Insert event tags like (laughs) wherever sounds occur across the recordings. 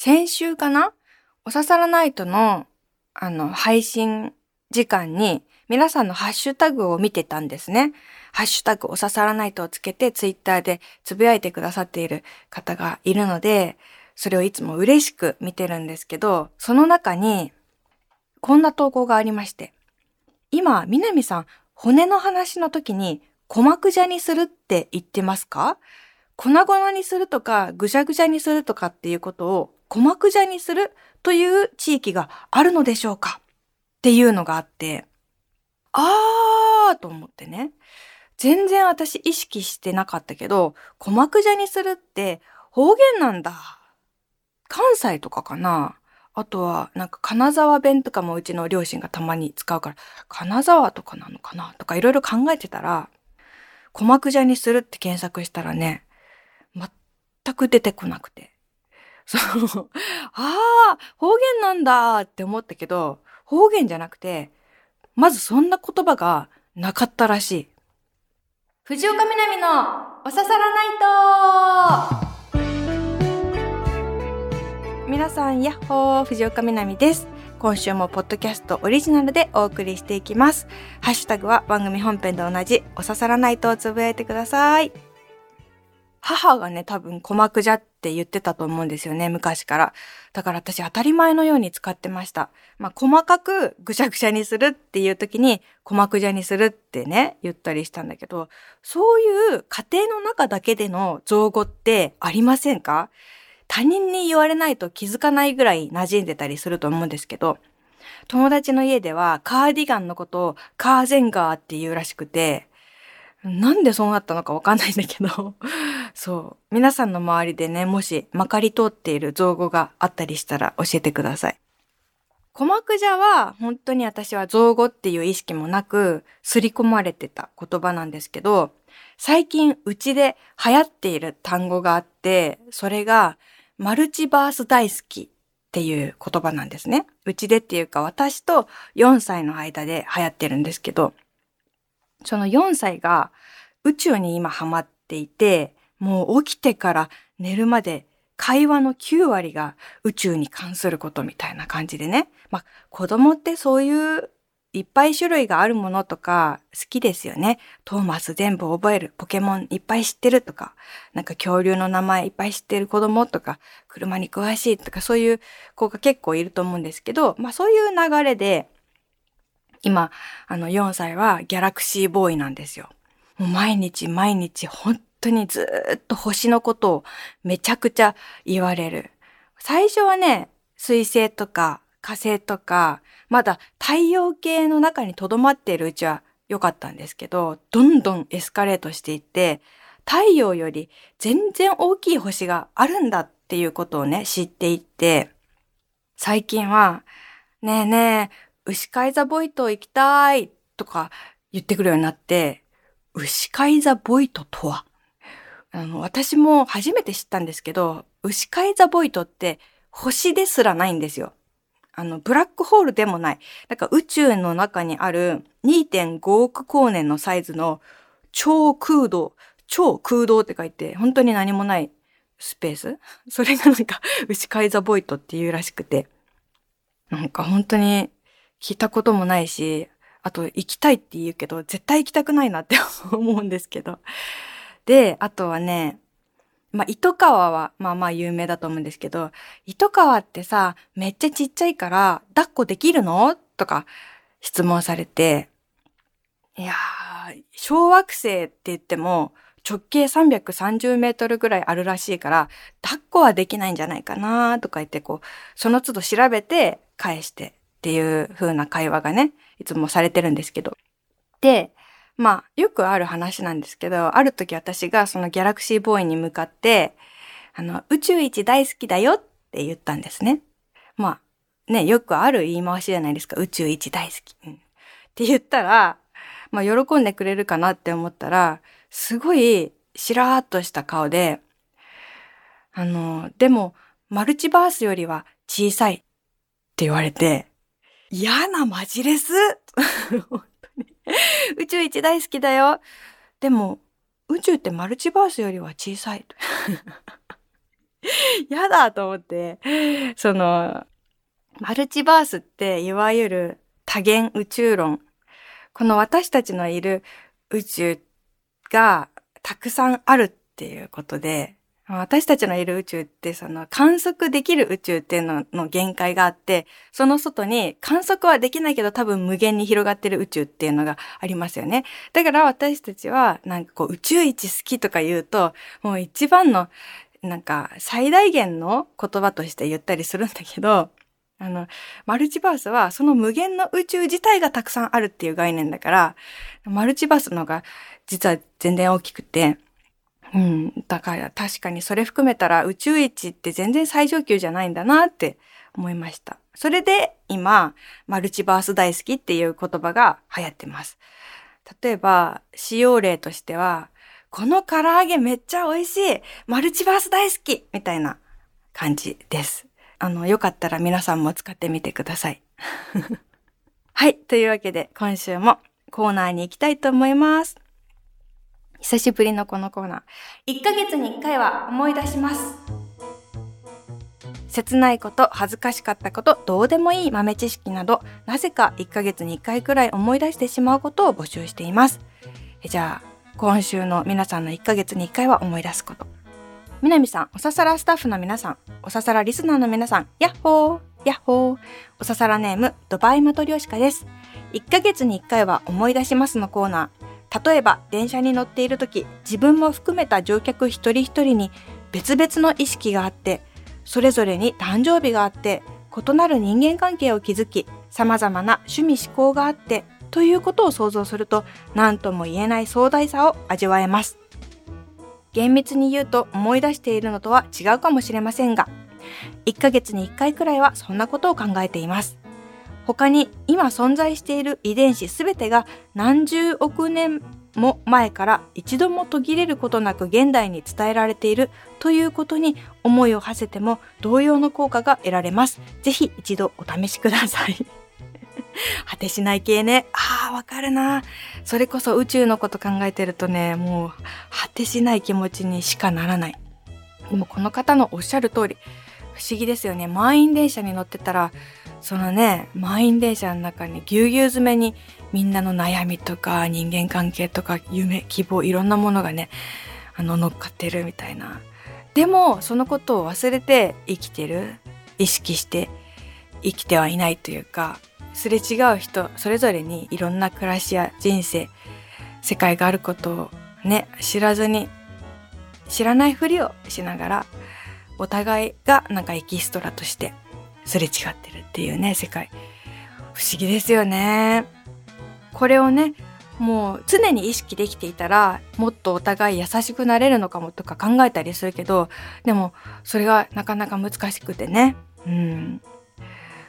先週かな？おささらナイトの、あの、配信時間に、皆さんのハッシュタグを見てたんですね。ハッシュタグおささらナイトをつけてツイッターでつぶやいてくださっている方がいるので、それをいつも嬉しく見てるんですけど、その中に、こんな投稿がありまして。今、南さん、骨の話の時に、鼓膜じゃにするって言ってますか？粉々にするとか、ぐじゃぐじゃにするとかっていうことを、鼓膜じゃにするという地域があるのでしょうか？っていうのがあって、あーと思ってね。全然私意識してなかったけど、鼓膜じゃにするって方言なんだ。関西とかかなあとは、なんか金沢弁とかもうちの両親がたまに使うから、金沢とかなのかな？とかいろいろ考えてたら、鼓膜じゃにするって検索したらね、全く出てこなくて。そう。ああ、方言なんだって思ったけど、方言じゃなくて、まずそんな言葉がなかったらしい。藤岡みなみのおささらないと皆さん、やっほー、藤岡みなみです。今週もポッドキャストオリジナルでお送りしていきます。ハッシュタグは番組本編と同じ、おささらないとつぶやいてください。母がね、多分鼓膜じゃって言ってたと思うんですよね、昔から。だから私当たり前のように使ってました。まあ、細かくぐしゃぐしゃにするっていう時に、鼓膜じゃにするってね、言ったりしたんだけど、そういう家庭の中だけでの造語ってありませんか？他人に言われないと気づかないぐらい馴染んでたりすると思うんですけど、友達の家ではカーディガンのことをカーゼンガーって言うらしくて、なんでそうなったのかわかんないんだけど、(laughs) そう。皆さんの周りでね、もしまかり通っている造語があったりしたら教えてください。鼓膜じゃは本当に私は造語っていう意識もなく、すり込まれてた言葉なんですけど、最近うちで流行っている単語があって、それがマルチバース大好きっていう言葉なんですね。うちでっていうか私と4歳の間で流行ってるんですけど、その4歳が宇宙に今ハマっていて、もう起きてから寝るまで会話の9割が宇宙に関することみたいな感じでね。まあ子供ってそういういっぱい種類があるものとか好きですよね。トーマス全部覚える。ポケモンいっぱい知ってるとか、なんか恐竜の名前いっぱい知ってる子供とか、車に詳しいとかそういう子が結構いると思うんですけど、まあそういう流れで、今、あの4歳はギャラクシーボーイなんですよ。もう毎日毎日本当にずっと星のことをめちゃくちゃ言われる。最初はね、水星とか火星とか、まだ太陽系の中に留まっているうちは良かったんですけど、どんどんエスカレートしていって、太陽より全然大きい星があるんだっていうことをね、知っていって、最近は、ねえねえ、牛飼いザボイト行きたいとか言ってくるようになって、牛飼いザボイトとは？あの、私も初めて知ったんですけど、牛飼いザボイトって星ですらないんですよ。あの、ブラックホールでもない。だか宇宙の中にある2.5億光年のサイズの超空洞、超空洞って書いて、本当に何もないスペース？それがなんか、牛飼いザボイトっていうらしくて。なんか本当に聞いたこともないし、あと行きたいって言うけど、絶対行きたくないなって (laughs) 思うんですけど。で、あとはね、まあ、糸川は、まあまあ有名だと思うんですけど、糸川ってさ、めっちゃちっちゃいから、抱っこできるの？とか質問されて、いやー、小惑星って言っても、直径330メートルぐらいあるらしいから、抱っこはできないんじゃないかなとか言って、こう、その都度調べて返して。っていう風な会話がね、いつもされてるんですけど。で、まあ、よくある話なんですけど、ある時私がそのギャラクシーボーイに向かって、あの、宇宙一大好きだよって言ったんですね。まあ、ね、よくある言い回しじゃないですか。宇宙一大好き。うん、って言ったら、まあ、喜んでくれるかなって思ったら、すごい、しらーっとした顔で、あの、でも、マルチバースよりは小さいって言われて、嫌なマジレス (laughs) 宇宙一大好きだよ。でも、宇宙ってマルチバースよりは小さい。(laughs) やだと思って、その、マルチバースっていわゆる多元宇宙論。この私たちのいる宇宙がたくさんあるっていうことで、私たちのいる宇宙ってその観測できる宇宙っていうのの限界があって、その外に観測はできないけど多分無限に広がってる宇宙っていうのがありますよね。だから私たちはなんかこう宇宙一好きとか言うと、もう一番のなんか最大限の言葉として言ったりするんだけど、あの、マルチバースはその無限の宇宙自体がたくさんあるっていう概念だから、マルチバースの方が実は全然大きくて、うん。だから確かにそれ含めたら宇宙一って全然最上級じゃないんだなって思いました。それで今、マルチバース大好きっていう言葉が流行ってます。例えば、使用例としては、この唐揚げめっちゃ美味しいマルチバース大好きみたいな感じです。あの、よかったら皆さんも使ってみてください。(laughs) はい。というわけで、今週もコーナーに行きたいと思います。久しぶりのこのコーナー。1ヶ月に1回は思い出します。切ないこと、恥ずかしかったこと、どうでもいい豆知識など、なぜか1ヶ月に1回くらい思い出してしまうことを募集しています。じゃあ、今週の皆さんの1ヶ月に1回は思い出すこと。みなみさん、おささらスタッフの皆さん、おささらリスナーの皆さん、やっほーやっほーおささらネーム、ドバイマトリョシカです。1ヶ月に1回は思い出しますのコーナー。例えば電車に乗っている時自分も含めた乗客一人一人に別々の意識があってそれぞれに誕生日があって異なる人間関係を築き様々な趣味思考があってということを想像すると何とも言えない壮大さを味わえます。厳密に言うと思い出しているのとは違うかもしれませんが1ヶ月に1回くらいはそんなことを考えています。他に今存在している遺伝子すべてが何十億年も前から一度も途切れることなく現代に伝えられているということに思いを馳せても同様の効果が得られます。ぜひ一度お試しください。(laughs) 果てしない系ね。ああ、わかるな。それこそ宇宙のこと考えてるとね、もう果てしない気持ちにしかならない。でもこの方のおっしゃる通り、不思議ですよね。満員電車に乗ってたら、そのね、満員電車の中にぎゅうぎゅう詰めにみんなの悩みとか人間関係とか夢、希望、いろんなものがね、あの乗っかってるみたいな。でも、そのことを忘れて生きてる、意識して生きてはいないというか、すれ違う人、それぞれにいろんな暮らしや人生、世界があることをね、知らずに、知らないふりをしながら、お互いがなんかエキストラとしてすれ違ってるっていうね、世界。不思議ですよね。これをね、もう常に意識できていたら、もっとお互い優しくなれるのかもとか考えたりするけど、でもそれがなかなか難しくてね。うん。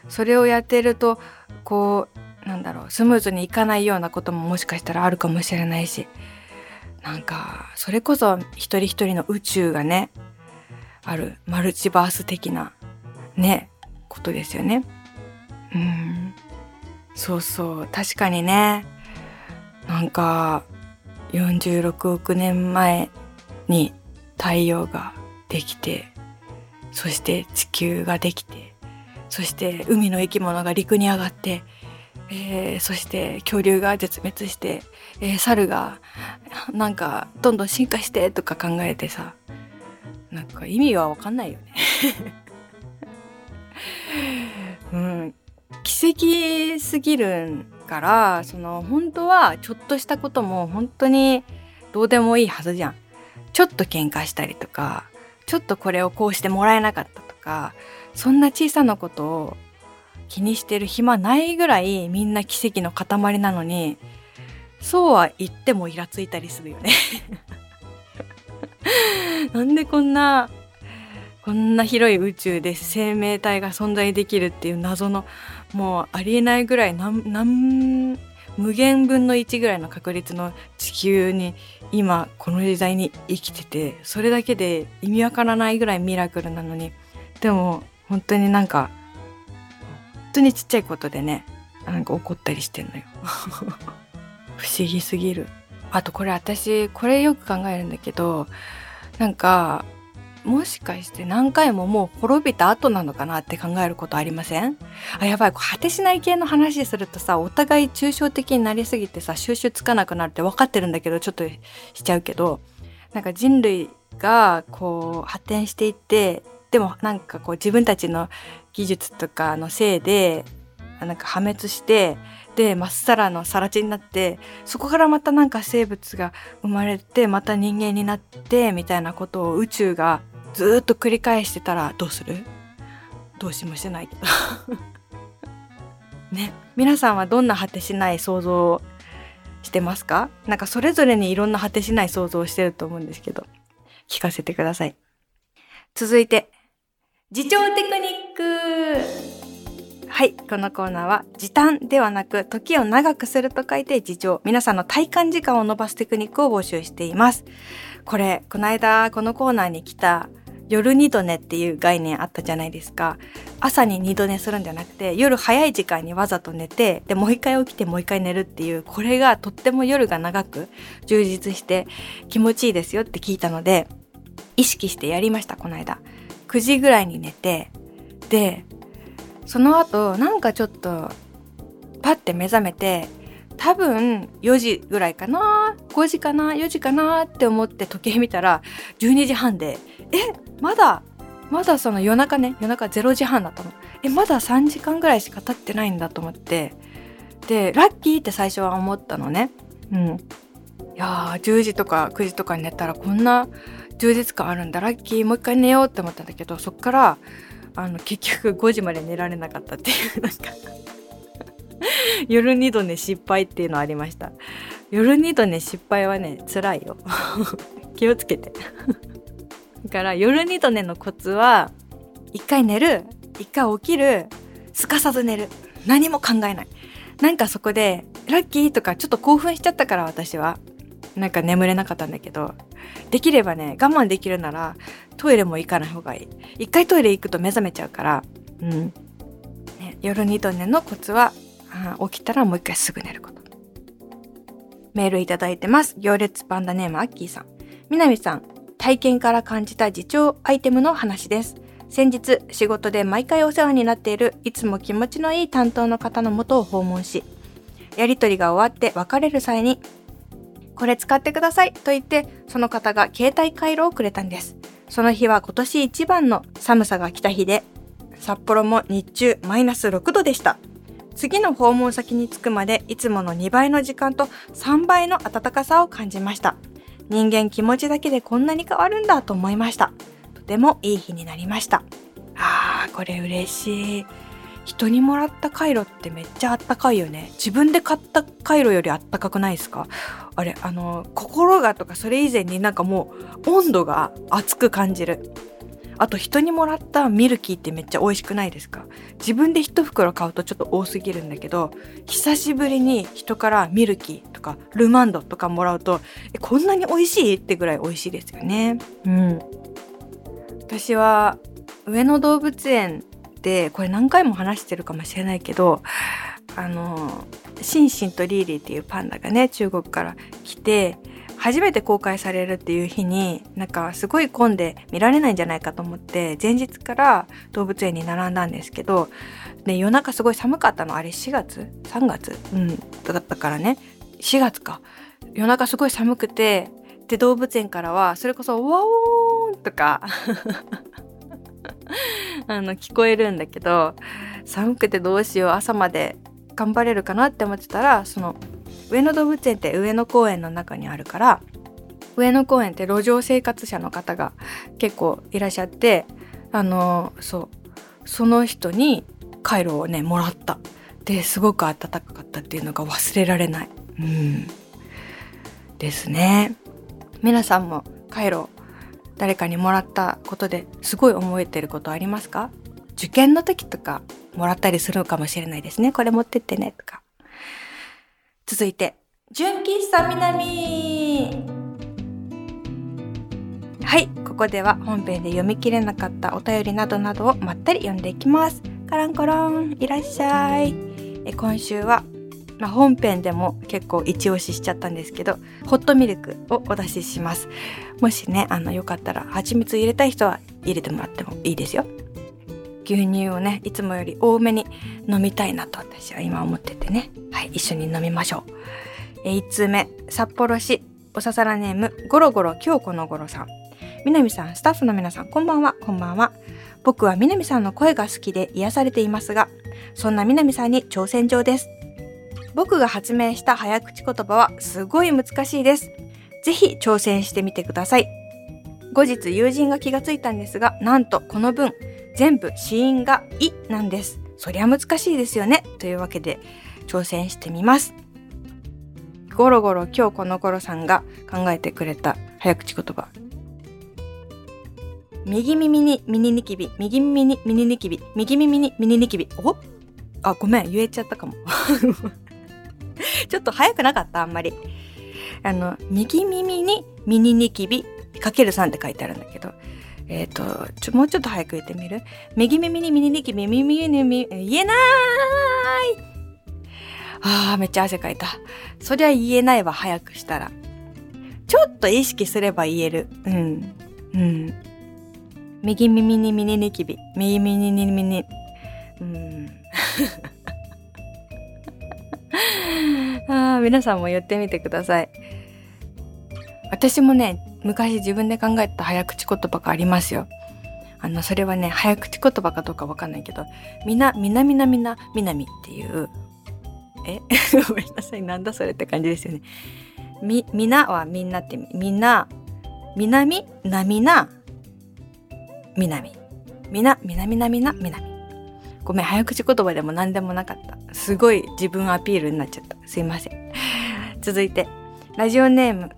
それをやってると、こう、なんだろう、スムーズにいかないようなことももしかしたらあるかもしれないし、なんか、それこそ一人一人の宇宙がね、あるマルチバース的なね、ことですよね。うん。そうそう。確かにね。なんか、46億年前に太陽ができて、そして地球ができて、そして海の生き物が陸に上がって、えー、そして恐竜が絶滅して、えー、猿がなんかどんどん進化してとか考えてさ、なんか意味はわかんないよね。(laughs) うん、奇跡すぎるからその本当はちょっとしたことも本当にどうでもいいはずじゃん。ちょっと喧嘩したりとかちょっとこれをこうしてもらえなかったとかそんな小さなことを気にしてる暇ないぐらいみんな奇跡の塊なのにそうは言ってもイラついたりするよね。(laughs) なんでこんなこんな広い宇宙で生命体が存在できるっていう謎のもうありえないぐらい何無限分の1ぐらいの確率の地球に今この時代に生きててそれだけで意味わからないぐらいミラクルなのに。でも本当になんか本当にちっちゃいことでねなんか怒ったりしてんのよ。(laughs) 不思議すぎる。あとこれ私これよく考えるんだけどなんかもしかして何回ももう滅びた後なのかなって考えることありません？あやばい果てしない系の話するとさお互い抽象的になりすぎてさ収集つかなくなるって分かってるんだけどちょっとしちゃうけどなんか人類がこう発展していってでもなんかこう自分たちの技術とかのせいでなんか破滅してでまっさらの更地になってそこからまたなんか生物が生まれてまた人間になってみたいなことを宇宙がずっと繰り返してたらどうする？どうしもしてないけど。(laughs) ね。皆さんはどんな果てしない想像をしてますか？なんかそれぞれにいろんな果てしない想像をしてると思うんですけど。聞かせてください。続いて自重テクニック。はい。このコーナーは、時短ではなく、時を長くすると書いて自重。皆さんの体感時間を伸ばすテクニックを募集しています。これ、この間、このコーナーに来た、夜二度寝っていう概念あったじゃないですか。朝に二度寝するんじゃなくて、夜早い時間にわざと寝て、で、もう一回起きてもう一回寝るっていう、これがとっても夜が長く充実して気持ちいいですよって聞いたので、意識してやりました、この間。9時ぐらいに寝てでその後なんかちょっとパッて目覚めて多分4時ぐらいかな5時かな4時かなって思って時計見たら12時半でえまだまだその夜中ね夜中0時半だったの。えまだ3時間ぐらいしか経ってないんだと思って。でラッキーって最初は思ったのね。うん。いやー10時とか9時とかに寝たらこんな充実感あるんだ。ラッキーもう一回寝ようって思ったんだけどそっからあの結局5時まで寝られなかったっていうなんか。(laughs) 夜二度寝失敗っていうのありました。夜二度寝失敗はね辛いよ。(laughs) 気をつけて。(laughs) だから夜二度寝のコツは一回寝る一回起きるすかさず寝る。何も考えない。なんかそこでラッキーとかちょっと興奮しちゃったから私は。なんか眠れなかったんだけどできればね我慢できるならトイレも行かない方がいい。一回トイレ行くと目覚めちゃうからうん、ね、夜二度寝のコツは起きたらもう一回すぐ寝ること。メールいただいてます。行列パンダネームアッキーさん。南さん体験から感じた自重アイテムの話です。先日仕事で毎回お世話になっているいつも気持ちのいい担当の方のもとを訪問しやりとりが終わって別れる際にこれ使ってくださいと言って、その方が携帯回路をくれたんです。その日は今年一番の寒さが来た日で、札幌も日中マイナス6度でした。次の訪問先に着くまでいつもの2倍の時間と3倍の暖かさを感じました。人間気持ちだけでこんなに変わるんだと思いました。とてもいい日になりました。あー、これ嬉しい。人にもらったカイロってめっちゃあったかいよね。自分で買ったカイロよりあったかくないですか？あれ、あの、心がとかそれ以前になんかもう温度が熱く感じる。あと人にもらったミルキーってめっちゃ美味しくないですか？自分で一袋買うとちょっと多すぎるんだけど、久しぶりに人からミルキーとかルマンドとかもらうと、え、こんなに美味しいってぐらい美味しいですよね。うん。私は上野動物園ってこれ何回も話してるかもしれないけどあのシンシンとリーリーっていうパンダがね中国から来て初めて公開されるっていう日になんかすごい混んで見られないんじゃないかと思って前日から動物園に並んだんですけどで夜中すごい寒かったの。あれ4月？3月？うんだったからね。4月か。夜中すごい寒くてで動物園からはそれこそ「ワオーン!」とか (laughs) あの聞こえるんだけど寒くてどうしよう朝まで頑張れるかなって思ってたらその上野動物園って上野公園の中にあるから上野公園って路上生活者の方が結構いらっしゃってあのそうその人にカイロをねもらった。ですごく暖かかったっていうのが忘れられない。うん。ですね。皆さんもカイロ誰かにもらったことですごい思えてることありますか？受験の時とかもらったりするかもしれないですね。これ持ってってねとか。続いて、純喫茶南はい、ここでは本編で読み切れなかったお便りなどなどをまったり読んでいきます。カランコロン、いらっしゃい。え今週はまあ、本編でも結構一押ししちゃったんですけどホットミルクをお出しします。もしねあのよかったら蜂蜜入れたい人は入れてもらってもいいですよ。牛乳をねいつもより多めに飲みたいなと私は今思っててね。はい一緒に飲みましょう。え1通目札幌市おささらネームゴロゴロ今日このごろさん。南さんスタッフの皆さんこんばんは。こんばんは。僕は南さんの声が好きで癒されていますがそんな南さんに挑戦状です。僕が発明した早口言葉はすごい難しいです。ぜひ挑戦してみてください。後日友人が気がついたんですがなんとこの文全部死因が「い」なんです。そりゃ難しいですよね。というわけで挑戦してみます。ゴロゴロ今日この頃さんが考えてくれた早口言葉。右耳にミニニキビ右耳にミニニキビ右耳にミニニキビ。お？あごめん言えちゃったかも。(laughs) ちょっと早くなかったあんまり。あの右耳にミニニキビかける3って書いてあるんだけど。えっ、ー、とちょもうちょっと早く言ってみる？右耳にミニニキビ耳に耳言えない！あーめっちゃ汗かいた。そりゃ言えないわ早くしたら。ちょっと意識すれば言える。うん。うん。右耳にミニニキビ。右耳にミニうん。(laughs) あ皆さんも言ってみてください私もね昔自分で考えた早口言葉がありますよ。あの、それはね、早口言葉かどうかわかんないけど、みな、みなみなみな、みなみっていう、え？(laughs) ごめんなさい、なんだそれって感じですよね。み、みなはみんなってみんな、みなみ、なみな、みなみ。みな、みなみなみな、みなみ。ごめん、早口言葉でも何でもなかった。すごい自分アピールになっちゃった。すいません。続いて、ラジオネーム、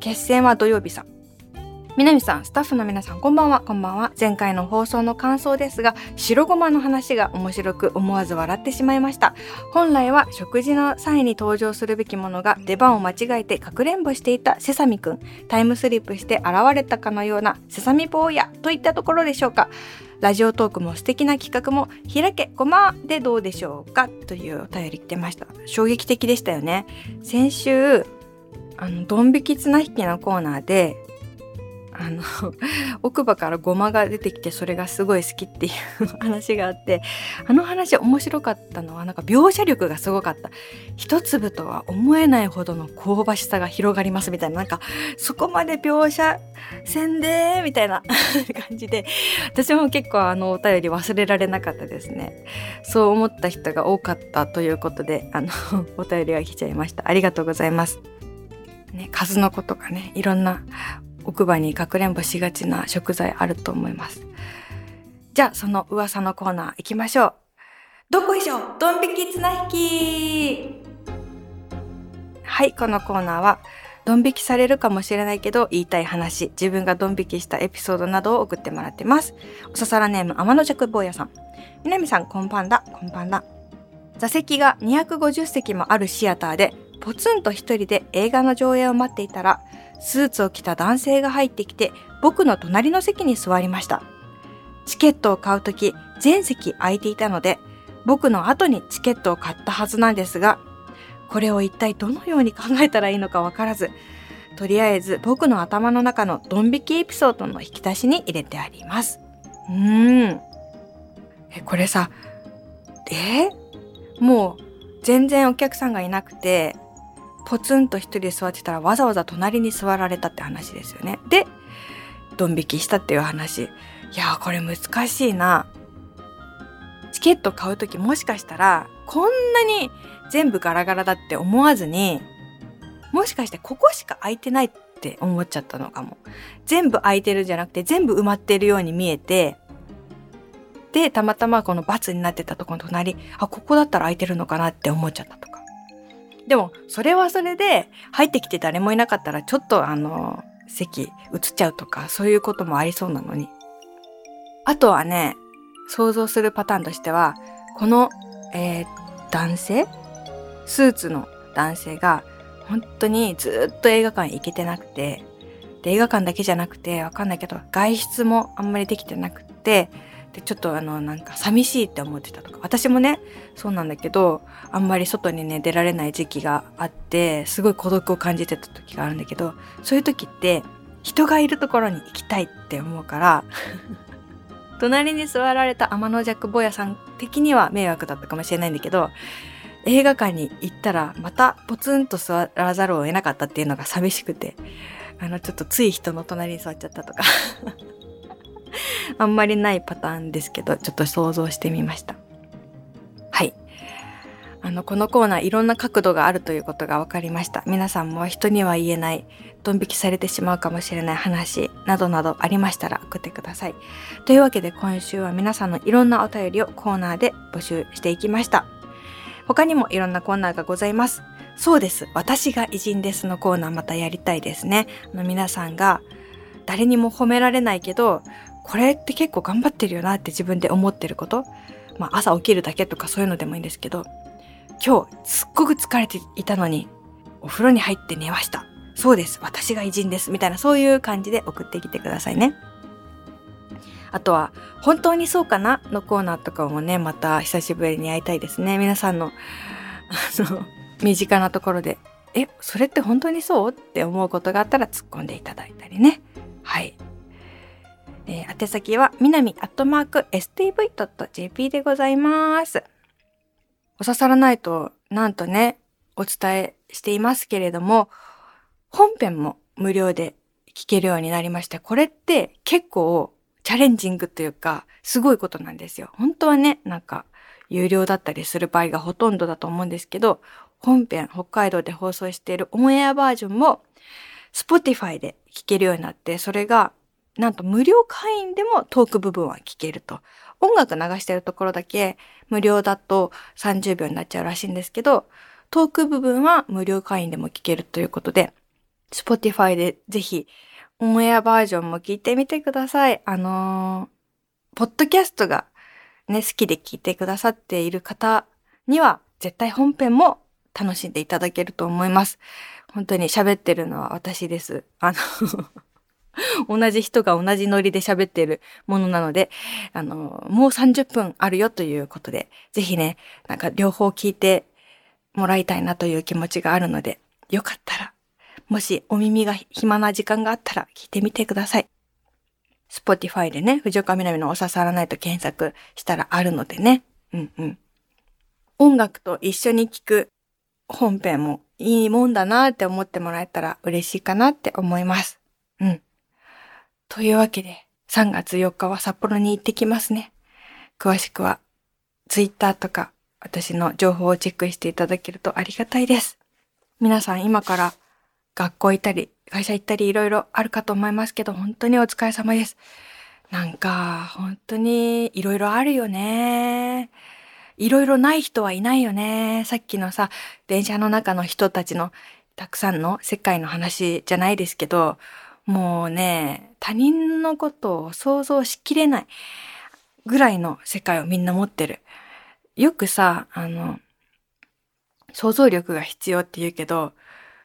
決戦は土曜日さん。南さん、スタッフの皆さん、こんばんは、こんばんは。前回の放送の感想ですが、白ごまの話が面白く思わず笑ってしまいました。本来は食事の際に登場するべきものが出番を間違えてかくれんぼしていたセサミくん。タイムスリップして現れたかのようなセサミ坊やといったところでしょうか。ラジオトークも素敵な企画も開けごまでどうでしょうか？というお便り来てました。衝撃的でしたよね。先週、あの、ドン引き綱引きのコーナーで、あの、(laughs) 奥歯からゴマが出てきてそれがすごい好きっていう話があって、あの話面白かったのはなんか描写力がすごかった。一粒とは思えないほどの香ばしさが広がりますみたいな、なんかそこまで描写せんでみたいな (laughs) 感じで、私も結構あのお便り忘れられなかったですね。そう思った人が多かったということで、あの、(laughs) お便りが来ちゃいました。ありがとうございます。ね、数の子とかね、いろんな奥歯にかくれんぼしがちな食材あると思います。じゃあ、その噂のコーナー行きましょう。どこいしょドン引き綱引きはい、このコーナーは、ドン引きされるかもしれないけど言いたい話、自分がドン引きしたエピソードなどを送ってもらってます。おささらネーム天野弱坊やさん。南さん、こんばんだ、こんばんだ。座席が250席もあるシアターでポツンと一人で映画の上映を待っていたら、スーツを着た男性が入ってきて、僕の隣の席に座りました。チケットを買うとき、全席空いていたので、僕の後にチケットを買ったはずなんですが、これを一体どのように考えたらいいのかわからず、とりあえず僕の頭の中のドン引きエピソードの引き出しに入れてあります。うーん。え、これさ、え？もう全然お客さんがいなくて、ポツンと一人で座ってたらわざわざ隣に座られたって話ですよね。で、ドン引きしたっていう話。いやーこれ難しいな。チケット買うときもしかしたらこんなに全部ガラガラだって思わずにもしかしてここしか空いてないって思っちゃったのかも。全部空いてるじゃなくて全部埋まってるように見えてで、たまたまこの×になってたとこの隣、あ、ここだったら空いてるのかなって思っちゃったと。でも、それはそれで、入ってきて誰もいなかったら、ちょっとあの、席移っちゃうとか、そういうこともありそうなのに。あとはね、想像するパターンとしては、この、えー、男性？スーツの男性が、本当にずっと映画館行けてなくて、で映画館だけじゃなくて、わかんないけど、外出もあんまりできてなくて、でちょっとあのなんか寂しいって思ってたとか。私もねそうなんだけどあんまり外にね出られない時期があってすごい孤独を感じてた時があるんだけどそういう時って人がいるところに行きたいって思うから (laughs) 隣に座られた天の弱坊やさん的には迷惑だったかもしれないんだけど映画館に行ったらまたポツンと座らざるを得なかったっていうのが寂しくてあのちょっとつい人の隣に座っちゃったとか (laughs) あんまりないパターンですけどちょっと想像してみました。はい。あのこのコーナーいろんな角度があるということが分かりました。皆さんも人には言えないドン引きされてしまうかもしれない話などなどありましたら送ってください。というわけで今週は皆さんのいろんなお便りをコーナーで募集していきました。他にもいろんなコーナーがございます。そうです。私が偉人ですのコーナーまたやりたいですね。あの皆さんが誰にも褒められないけどこれって結構頑張ってるよなって自分で思ってること。まあ朝起きるだけとかそういうのでもいいんですけど今日すっごく疲れていたのにお風呂に入って寝ました。そうです。私が偉人です。みたいなそういう感じで送ってきてくださいね。あとは本当にそうかな？のコーナーとかもねまた久しぶりに会いたいですね。皆さんのあの身近なところで。えそれって本当にそう？って思うことがあったら突っ込んでいただいたりね。はい。えー、宛先は、みなみアットマーク stv.jp でございます。お刺さらないと、なんとね、お伝えしていますけれども、本編も無料で聞けるようになりまして、これって結構チャレンジングというか、すごいことなんですよ。本当はね、なんか、有料だったりする場合がほとんどだと思うんですけど、本編、北海道で放送しているオンエアバージョンも、Spotify で聞けるようになって、それがなんと無料会員でもトーク部分は聞けると。音楽流してるところだけ無料だと30秒になっちゃうらしいんですけど、トーク部分は無料会員でも聞けるということで、Spotify でぜひオンエアバージョンも聞いてみてください。あのー、ポッドキャストがね、好きで聞いてくださっている方には絶対本編も楽しんでいただけると思います。本当に喋ってるのは私です。あの (laughs) 同じ人が同じノリで喋ってるものなので、あの、もう30分あるよということで、ぜひね、なんか両方聞いてもらいたいなという気持ちがあるので、よかったら、もしお耳が暇な時間があったら聞いてみてください。Spotify でね、藤岡みなみのお刺さらないと検索したらあるのでね。うんうん。音楽と一緒に聞く本編もいいもんだなって思ってもらえたら嬉しいかなって思います。うん。というわけで、3月4日は札幌に行ってきますね。詳しくは、ツイッターとか、私の情報をチェックしていただけるとありがたいです。皆さん今から学校行ったり、会社行ったりいろいろあるかと思いますけど、本当にお疲れ様です。なんか、本当にいろいろあるよね。いろいろない人はいないよね。さっきのさ、電車の中の人たちのたくさんの世界の話じゃないですけど、もうね、他人のことを想像しきれないぐらいの世界をみんな持ってる。よくさ、あの、想像力が必要って言うけど、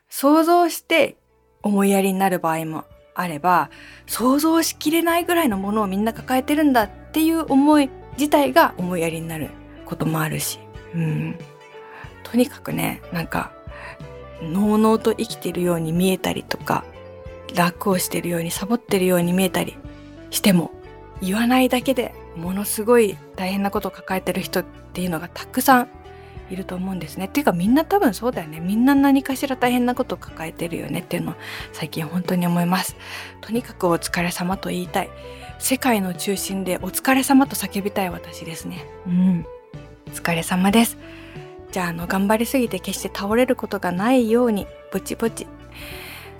想像して思いやりになる場合もあれば、想像しきれないぐらいのものをみんな抱えてるんだっていう思い自体が思いやりになることもあるし。うん。とにかくね、なんか、のうのうと生きてるように見えたりとか、楽をしてるようにサボってるように見えたりしても言わないだけでものすごい大変なことを抱えてる人っていうのがたくさんいると思うんですね。っていうかみんな多分そうだよね。みんな何かしら大変なことを抱えてるよねっていうのを最近本当に思います。とにかくお疲れ様と言いたい。世界の中心でお疲れ様と叫びたい私ですね。うん。お疲れ様です。じゃああの頑張りすぎて決して倒れることがないようにぼちぼち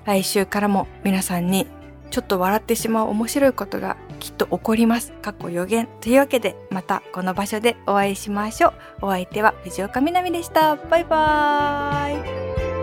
来週からも皆さんにちょっと笑ってしまう面白いことがきっと起こります。過去予言。というわけで、またこの場所でお会いしましょう。お相手は藤岡みなみでした。バイバーイ。